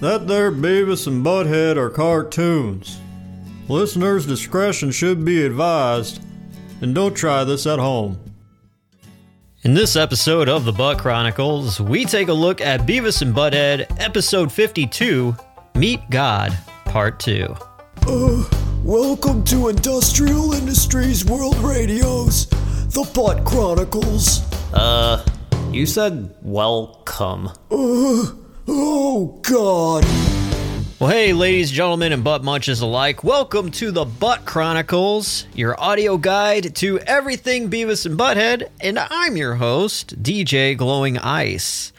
That there Beavis and Butthead are cartoons. Listeners' discretion should be advised, and don't try this at home. In this episode of the Butt Chronicles, we take a look at Beavis and Butthead, episode 52 Meet God, part 2. Welcome to Industrial Industries World Radio's The Butt Chronicles. Uh, you said welcome. Oh, God. Well, hey, ladies, gentlemen, and butt munches alike, welcome to the Butt Chronicles, your audio guide to everything Beavis and Butthead, and I'm your host, DJ Glowing Ice.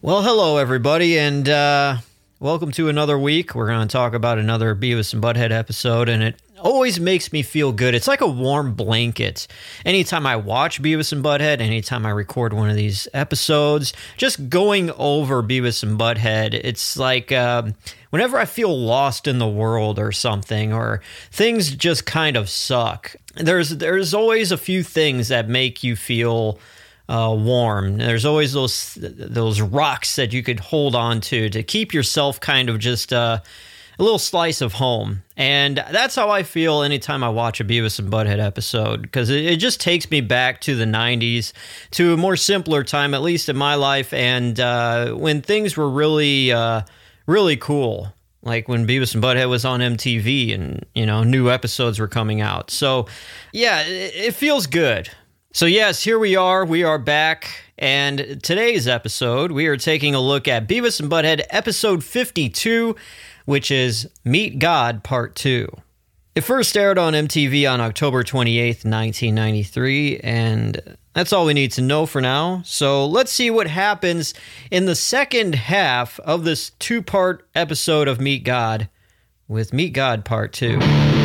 Well, hello, everybody, and uh, welcome to another week. We're going to talk about another Beavis and Butthead episode, and it always makes me feel good. It's like a warm blanket. Anytime I watch Beavis and Butthead, anytime I record one of these episodes, just going over Beavis and Butthead, it's like um, whenever I feel lost in the world or something, or things just kind of suck. There's there's always a few things that make you feel uh, warm. There's always those those rocks that you could hold on to to keep yourself kind of just uh, a little slice of home. And that's how I feel anytime I watch a Beavis and Butthead episode because it, it just takes me back to the 90s, to a more simpler time, at least in my life, and uh, when things were really, uh, really cool. Like when Beavis and Butthead was on MTV and, you know, new episodes were coming out. So, yeah, it, it feels good. So, yes, here we are. We are back. And today's episode, we are taking a look at Beavis and Butthead episode 52, which is Meet God Part 2. It first aired on MTV on October 28th, 1993, and that's all we need to know for now. So let's see what happens in the second half of this two part episode of Meet God with Meet God Part 2.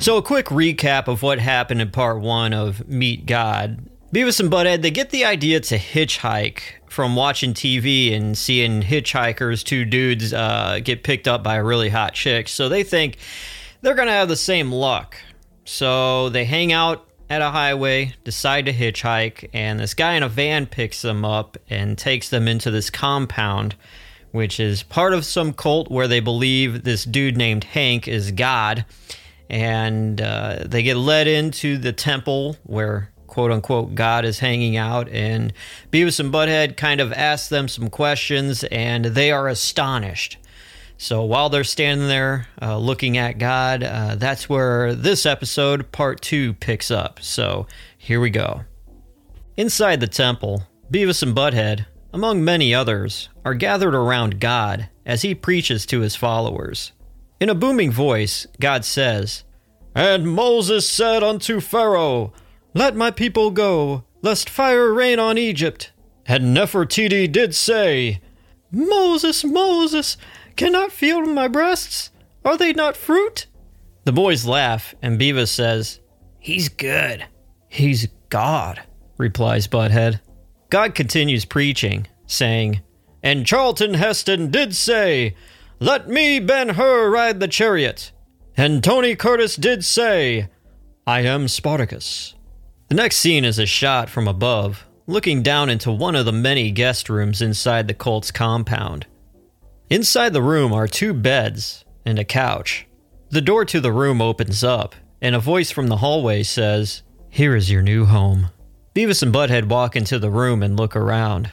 So, a quick recap of what happened in part one of Meet God. Beavis and Butthead, they get the idea to hitchhike from watching TV and seeing hitchhikers, two dudes, uh, get picked up by a really hot chick. So they think they're going to have the same luck. So they hang out at a highway, decide to hitchhike, and this guy in a van picks them up and takes them into this compound, which is part of some cult where they believe this dude named Hank is God and uh, they get led into the temple where quote unquote God is hanging out. And Beavis and Butthead kind of ask them some questions, and they are astonished. So while they're standing there uh, looking at God, uh, that's where this episode, part two, picks up. So here we go. Inside the temple, Beavis and Butthead, among many others, are gathered around God as he preaches to his followers. In a booming voice, God says, And Moses said unto Pharaoh, Let my people go, lest fire rain on Egypt. And Nefertiti did say, Moses, Moses, cannot feel my breasts? Are they not fruit? The boys laugh, and Beavis says, He's good. He's God, replies Butthead. God continues preaching, saying, And Charlton Heston did say, let me, Ben Hur, ride the chariot. And Tony Curtis did say, I am Spartacus. The next scene is a shot from above, looking down into one of the many guest rooms inside the cult's compound. Inside the room are two beds and a couch. The door to the room opens up, and a voice from the hallway says, Here is your new home. Beavis and Butthead walk into the room and look around.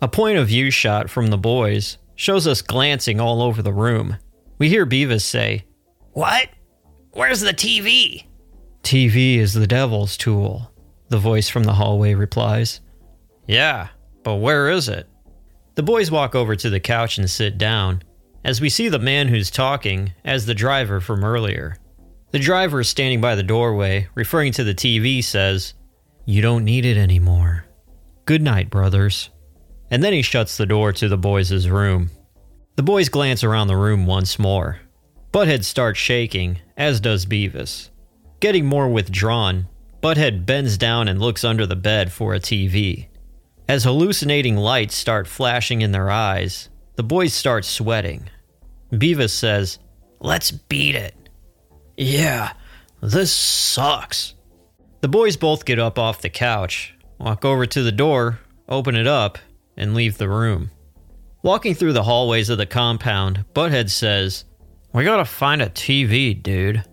A point of view shot from the boys shows us glancing all over the room. We hear Beavis say, What? Where's the TV? TV is the devil's tool, the voice from the hallway replies. Yeah, but where is it? The boys walk over to the couch and sit down, as we see the man who's talking as the driver from earlier. The driver standing by the doorway, referring to the TV, says, You don't need it anymore. Good night, brothers and then he shuts the door to the boys' room. The boys glance around the room once more. Butthead starts shaking, as does Beavis. Getting more withdrawn, Butthead bends down and looks under the bed for a TV. As hallucinating lights start flashing in their eyes, the boys start sweating. Beavis says, Let's beat it. Yeah, this sucks. The boys both get up off the couch, walk over to the door, open it up, and leave the room. Walking through the hallways of the compound, Butthead says, We gotta find a TV, dude.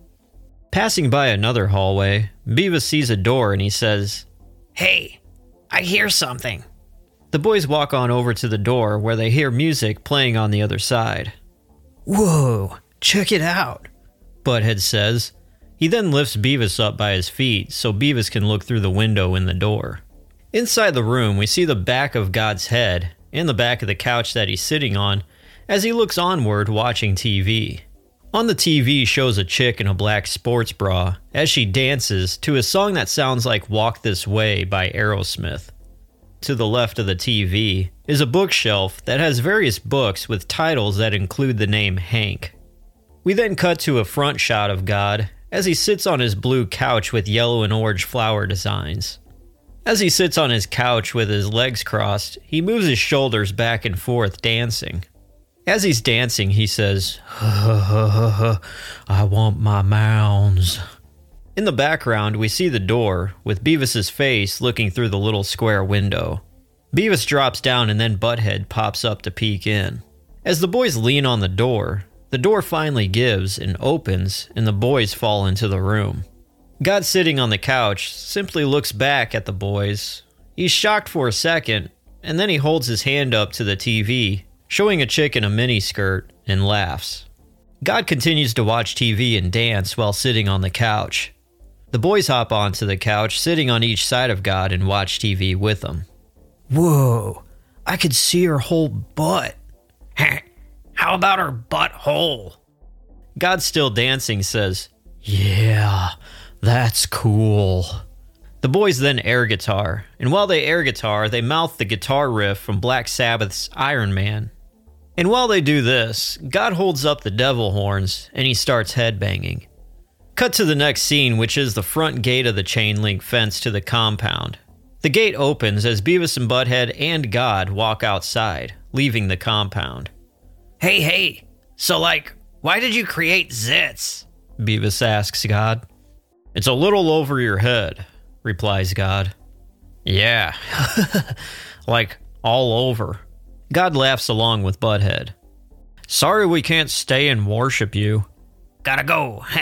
Passing by another hallway, Beavis sees a door and he says, Hey, I hear something. The boys walk on over to the door where they hear music playing on the other side. Whoa, check it out, Butthead says. He then lifts Beavis up by his feet so Beavis can look through the window in the door. Inside the room, we see the back of God's head and the back of the couch that he's sitting on as he looks onward watching TV. On the TV shows a chick in a black sports bra as she dances to a song that sounds like Walk This Way by Aerosmith. To the left of the TV is a bookshelf that has various books with titles that include the name Hank. We then cut to a front shot of God as he sits on his blue couch with yellow and orange flower designs. As he sits on his couch with his legs crossed, he moves his shoulders back and forth, dancing. As he's dancing, he says, I want my mounds. In the background, we see the door, with Beavis's face looking through the little square window. Beavis drops down and then Butthead pops up to peek in. As the boys lean on the door, the door finally gives and opens, and the boys fall into the room. God, sitting on the couch, simply looks back at the boys. He's shocked for a second, and then he holds his hand up to the TV, showing a chick in a miniskirt, and laughs. God continues to watch TV and dance while sitting on the couch. The boys hop onto the couch, sitting on each side of God, and watch TV with him. Whoa, I could see her whole butt. How about her butthole? God, still dancing, says, Yeah, that's cool. The boys then air guitar, and while they air guitar, they mouth the guitar riff from Black Sabbath's Iron Man. And while they do this, God holds up the devil horns and he starts headbanging. Cut to the next scene, which is the front gate of the chain link fence to the compound. The gate opens as Beavis and Butthead and God walk outside, leaving the compound. Hey, hey. So, like, why did you create Zits? Beavis asks God. It's a little over your head, replies God. Yeah, like all over. God laughs along with Butthead. Sorry we can't stay and worship you. Gotta go.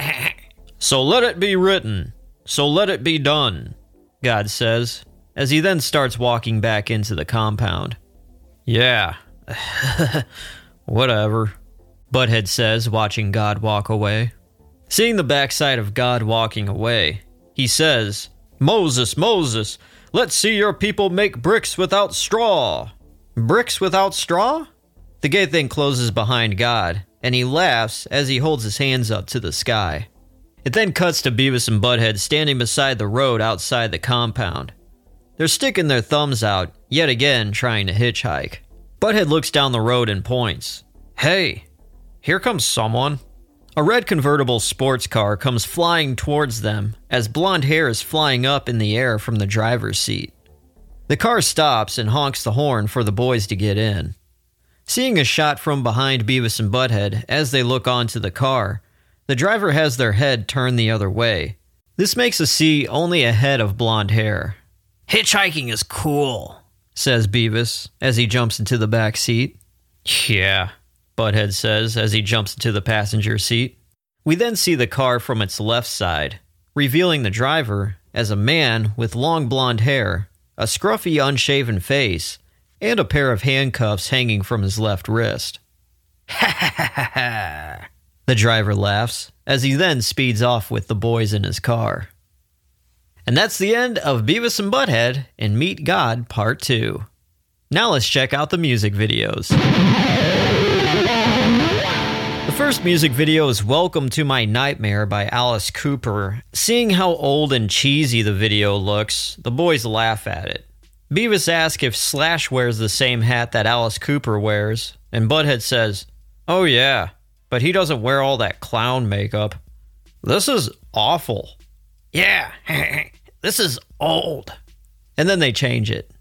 So let it be written. So let it be done, God says, as he then starts walking back into the compound. Yeah. Whatever, Butthead says, watching God walk away. Seeing the backside of God walking away, he says, Moses, Moses, let's see your people make bricks without straw. Bricks without straw? The gate then closes behind God, and he laughs as he holds his hands up to the sky. It then cuts to Beavis and Butthead standing beside the road outside the compound. They're sticking their thumbs out, yet again trying to hitchhike. Butthead looks down the road and points. Hey, here comes someone. A red convertible sports car comes flying towards them as blonde hair is flying up in the air from the driver's seat. The car stops and honks the horn for the boys to get in. Seeing a shot from behind Beavis and Butthead as they look onto the car, the driver has their head turned the other way. This makes us see only a head of blonde hair. Hitchhiking is cool. says Beavis as he jumps into the back seat. Yeah, Butthead says as he jumps into the passenger seat. We then see the car from its left side, revealing the driver as a man with long blonde hair, a scruffy, unshaven face, and a pair of handcuffs hanging from his left wrist. Ha ha ha ha! The driver laughs as he then speeds off with the boys in his car. And that's the end of Beavis and Butthead in Meet God Part 2. Now let's check out the music videos. The first music video is Welcome to My Nightmare by Alice Cooper. Seeing how old and cheesy the video looks, the boys laugh at it. Beavis asks if Slash wears the same hat that Alice Cooper wears, and Butthead says, Oh yeah, but he doesn't wear all that clown makeup. This is awful. Yeah, this is old. And then they change it.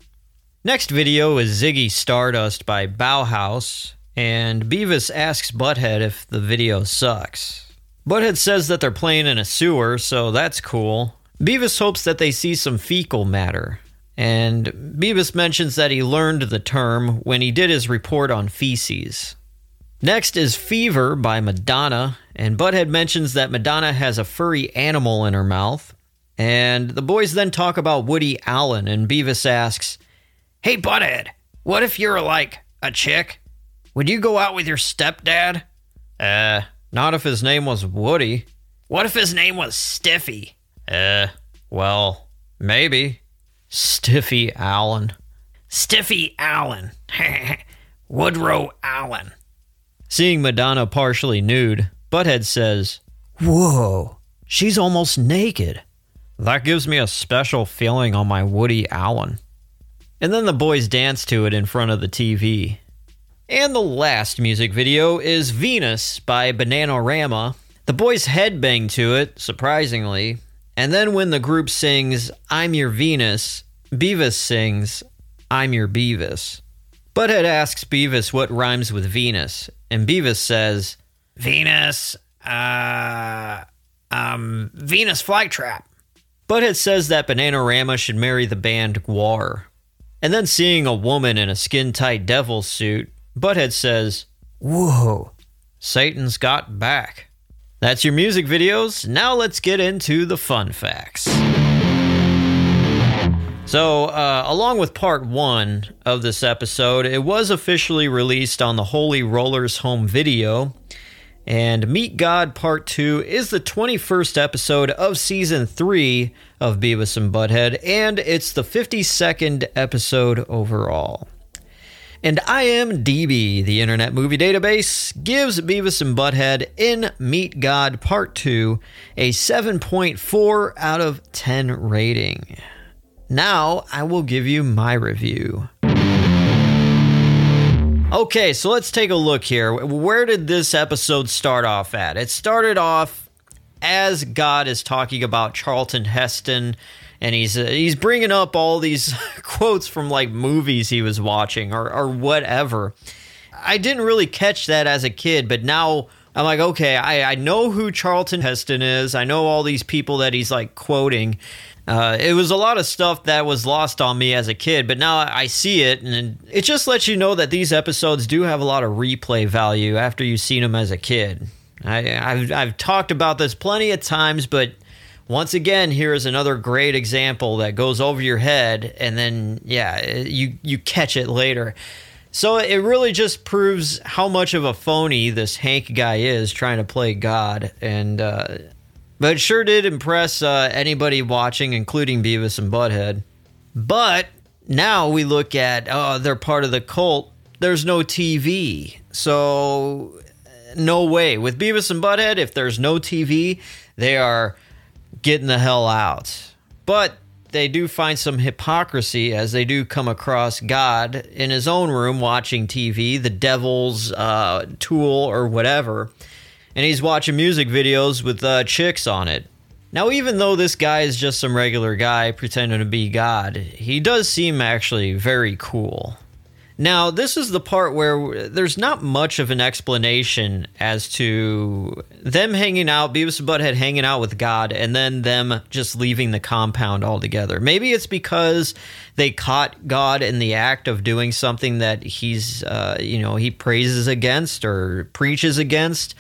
Next video is Ziggy Stardust by Bauhaus, and Beavis asks Butthead if the video sucks. Butthead says that they're playing in a sewer, so that's cool. Beavis hopes that they see some fecal matter, And Beavis mentions that he learned the term when he did his report on feces. Next is Fever by Madonna, and Butthead mentions that Madonna has a furry animal in her mouth. And the boys then talk about Woody Allen, and Beavis asks, Hey, Butthead, what if you're like a chick? Would you go out with your stepdad? Uh, not if his name was Woody. What if his name was Stiffy? Uh, well, maybe. Stiffy Allen. Stiffy Allen. Woodrow Allen. Seeing Madonna partially nude, Butthead says, Whoa, she's almost naked. That gives me a special feeling on my Woody Allen. And then the boys dance to it in front of the TV. And the last music video is Venus by Bananarama. The boys headbang to it, surprisingly. And then when the group sings I'm Your Venus, Beavis sings I'm Your Beavis. Butthead asks Beavis what rhymes with Venus, and Beavis says, Venus, uh, um, Venus Flytrap. Butthead says that Bananarama should marry the band Gwar. And then seeing a woman in a skin tight devil suit, Butthead says, Whoa, Satan's got back. That's your music videos. Now let's get into the fun facts. So, uh, along with part one of this episode, it was officially released on the Holy Rollers home video. And Meet God Part 2 is the 21st episode of Season 3 of Beavis and Butthead, and it's the 52nd episode overall. And IMDb, the Internet Movie Database, gives Beavis and Butthead in Meet God Part 2 a 7.4 out of 10 rating. Now I will give you my review. Okay, so let's take a look here. Where did this episode start off at? It started off as God is talking about Charlton Heston and he's uh, he's bringing up all these quotes from like movies he was watching or or whatever. I didn't really catch that as a kid, but now I'm like, okay, I, I know who Charlton Heston is. I know all these people that he's like quoting. Uh, it was a lot of stuff that was lost on me as a kid, but now I see it, and it just lets you know that these episodes do have a lot of replay value after you've seen them as a kid. I, have I've talked about this plenty of times, but once again, here is another great example that goes over your head, and then yeah, you you catch it later. So it really just proves how much of a phony this Hank guy is trying to play God, and uh, but it sure did impress uh, anybody watching, including Beavis and Butthead. But now we look at, oh, they're part of the cult. There's no TV. So, no way. With Beavis and Butthead, if there's no TV, they are getting the hell out. But they do find some hypocrisy as they do come across God in his own room watching TV, the devil's uh, tool or whatever and he's watching music videos with uh, chicks on it. Now, even though this guy is just some regular guy pretending to be God, he does seem actually very cool. Now, this is the part where there's not much of an explanation as to them hanging out, Beavis and Butthead hanging out with God, and then them just leaving the compound altogether. Maybe it's because they caught God in the act of doing something that he's, uh, you know, he praises against or preaches against.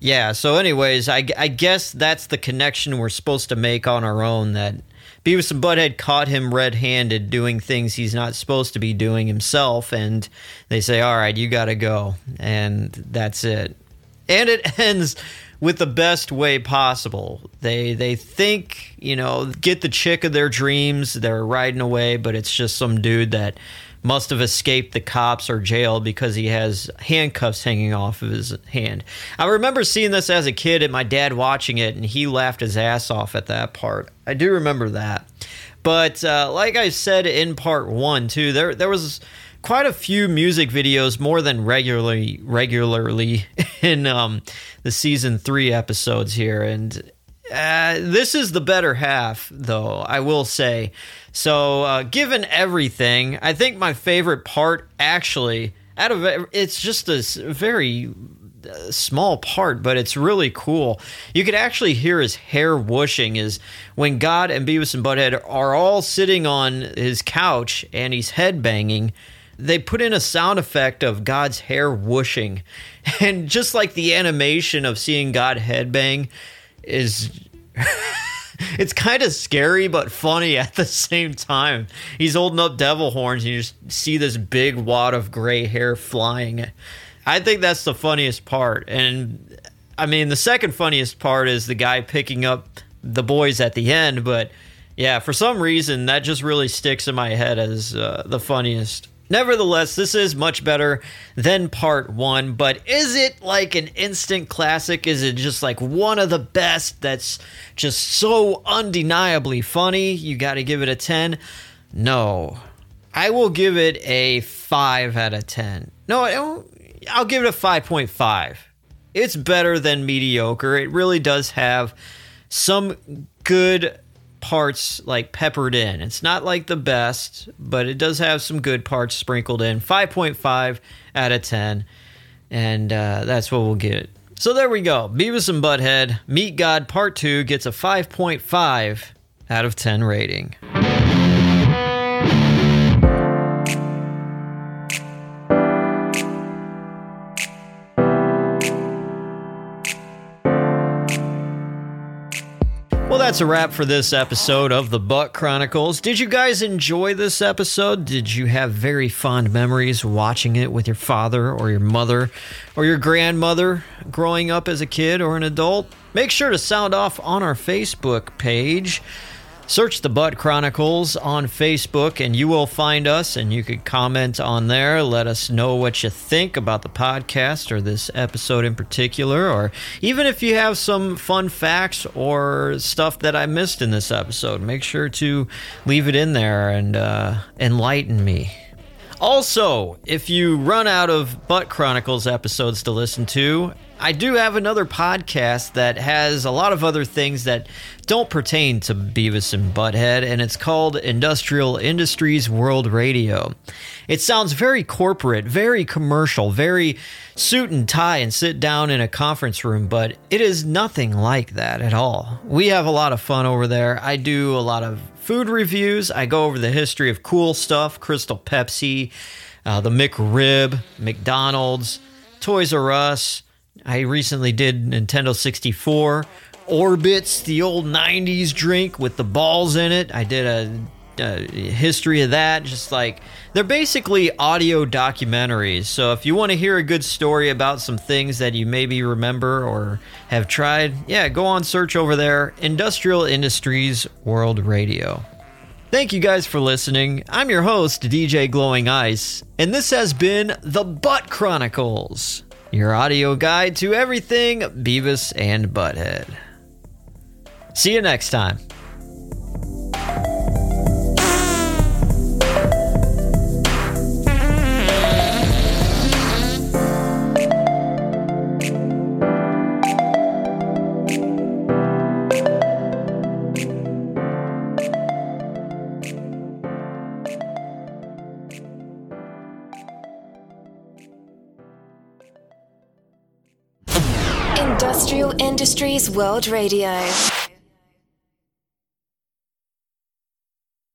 Yeah. So, anyways, I, I guess that's the connection we're supposed to make on our own. That Beavis and Butthead caught him red-handed doing things he's not supposed to be doing himself, and they say, "All right, you got to go," and that's it. And it ends with the best way possible. They they think you know get the chick of their dreams. They're riding away, but it's just some dude that must have escaped the cops or jail because he has handcuffs hanging off of his hand. I remember seeing this as a kid and my dad watching it, and he laughed his ass off at that part. I do remember that. But uh, like I said in part one, too, there there was quite a few music videos more than regularly regularly in um, the season three episodes here, and uh, this is the better half, though, I will say. So, uh, given everything, I think my favorite part, actually, out of it, it's just a very small part, but it's really cool. You could actually hear his hair whooshing is when God and Beavis and Butthead are all sitting on his couch and he's headbanging. They put in a sound effect of God's hair whooshing. And just like the animation of seeing God headbang is it's kind of scary but funny at the same time. He's holding up devil horns and you just see this big wad of gray hair flying. I think that's the funniest part. And I mean, the second funniest part is the guy picking up the boys at the end, but yeah, for some reason that just really sticks in my head as uh, the funniest. Nevertheless, this is much better than part one, but is it like an instant classic? Is it just like one of the best that's just so undeniably funny? You got to give it a 10? No. I will give it a 5 out of 10. No, I'll give it a 5.5. It's better than mediocre. It really does have some good parts like peppered in. It's not like the best, but it does have some good parts sprinkled in. 5.5 out of 10. And uh, that's what we'll get. So there we go. Beavis and Butthead, Meet God Part 2 gets a 5.5 out of 10 rating. Well, that's a wrap for this episode of the Butt Chronicles. Did you guys enjoy this episode? Did you have very fond memories watching it with your father or your mother or your grandmother growing up as a kid or an adult? Make sure to sound off on our Facebook page. Search the Butt Chronicles on Facebook and you will find us and you could comment on there. Let us know what you think about the podcast or this episode in particular, or even if you have some fun facts or stuff that I missed in this episode. Make sure to leave it in there and uh, enlighten me. Also, if you run out of Butt Chronicles episodes to listen to, I do have another podcast that has a lot of other things that don't pertain to Beavis and Butthead, and it's called Industrial Industries World Radio. It sounds very corporate, very commercial, very suit and tie and sit down in a conference room, but it is nothing like that at all. We have a lot of fun over there. I do a lot of food reviews, I go over the history of cool stuff, Crystal Pepsi, uh, the McRib, McDonald's, Toys R Us. I recently did Nintendo 64. Orbitz, the old 90s drink with the balls in it. I did a, a, history of that. Just like they're basically audio documentaries. So if you want to hear a good story about some things that you maybe remember or have tried, yeah, go on search over there Industrial Industries World Radio. Thank you guys for listening. I'm your host, DJ Glowing Ice, and this has been The Butt Chronicles your audio guide to everything Beavis and Butthead. See you next time. Industries World Radio.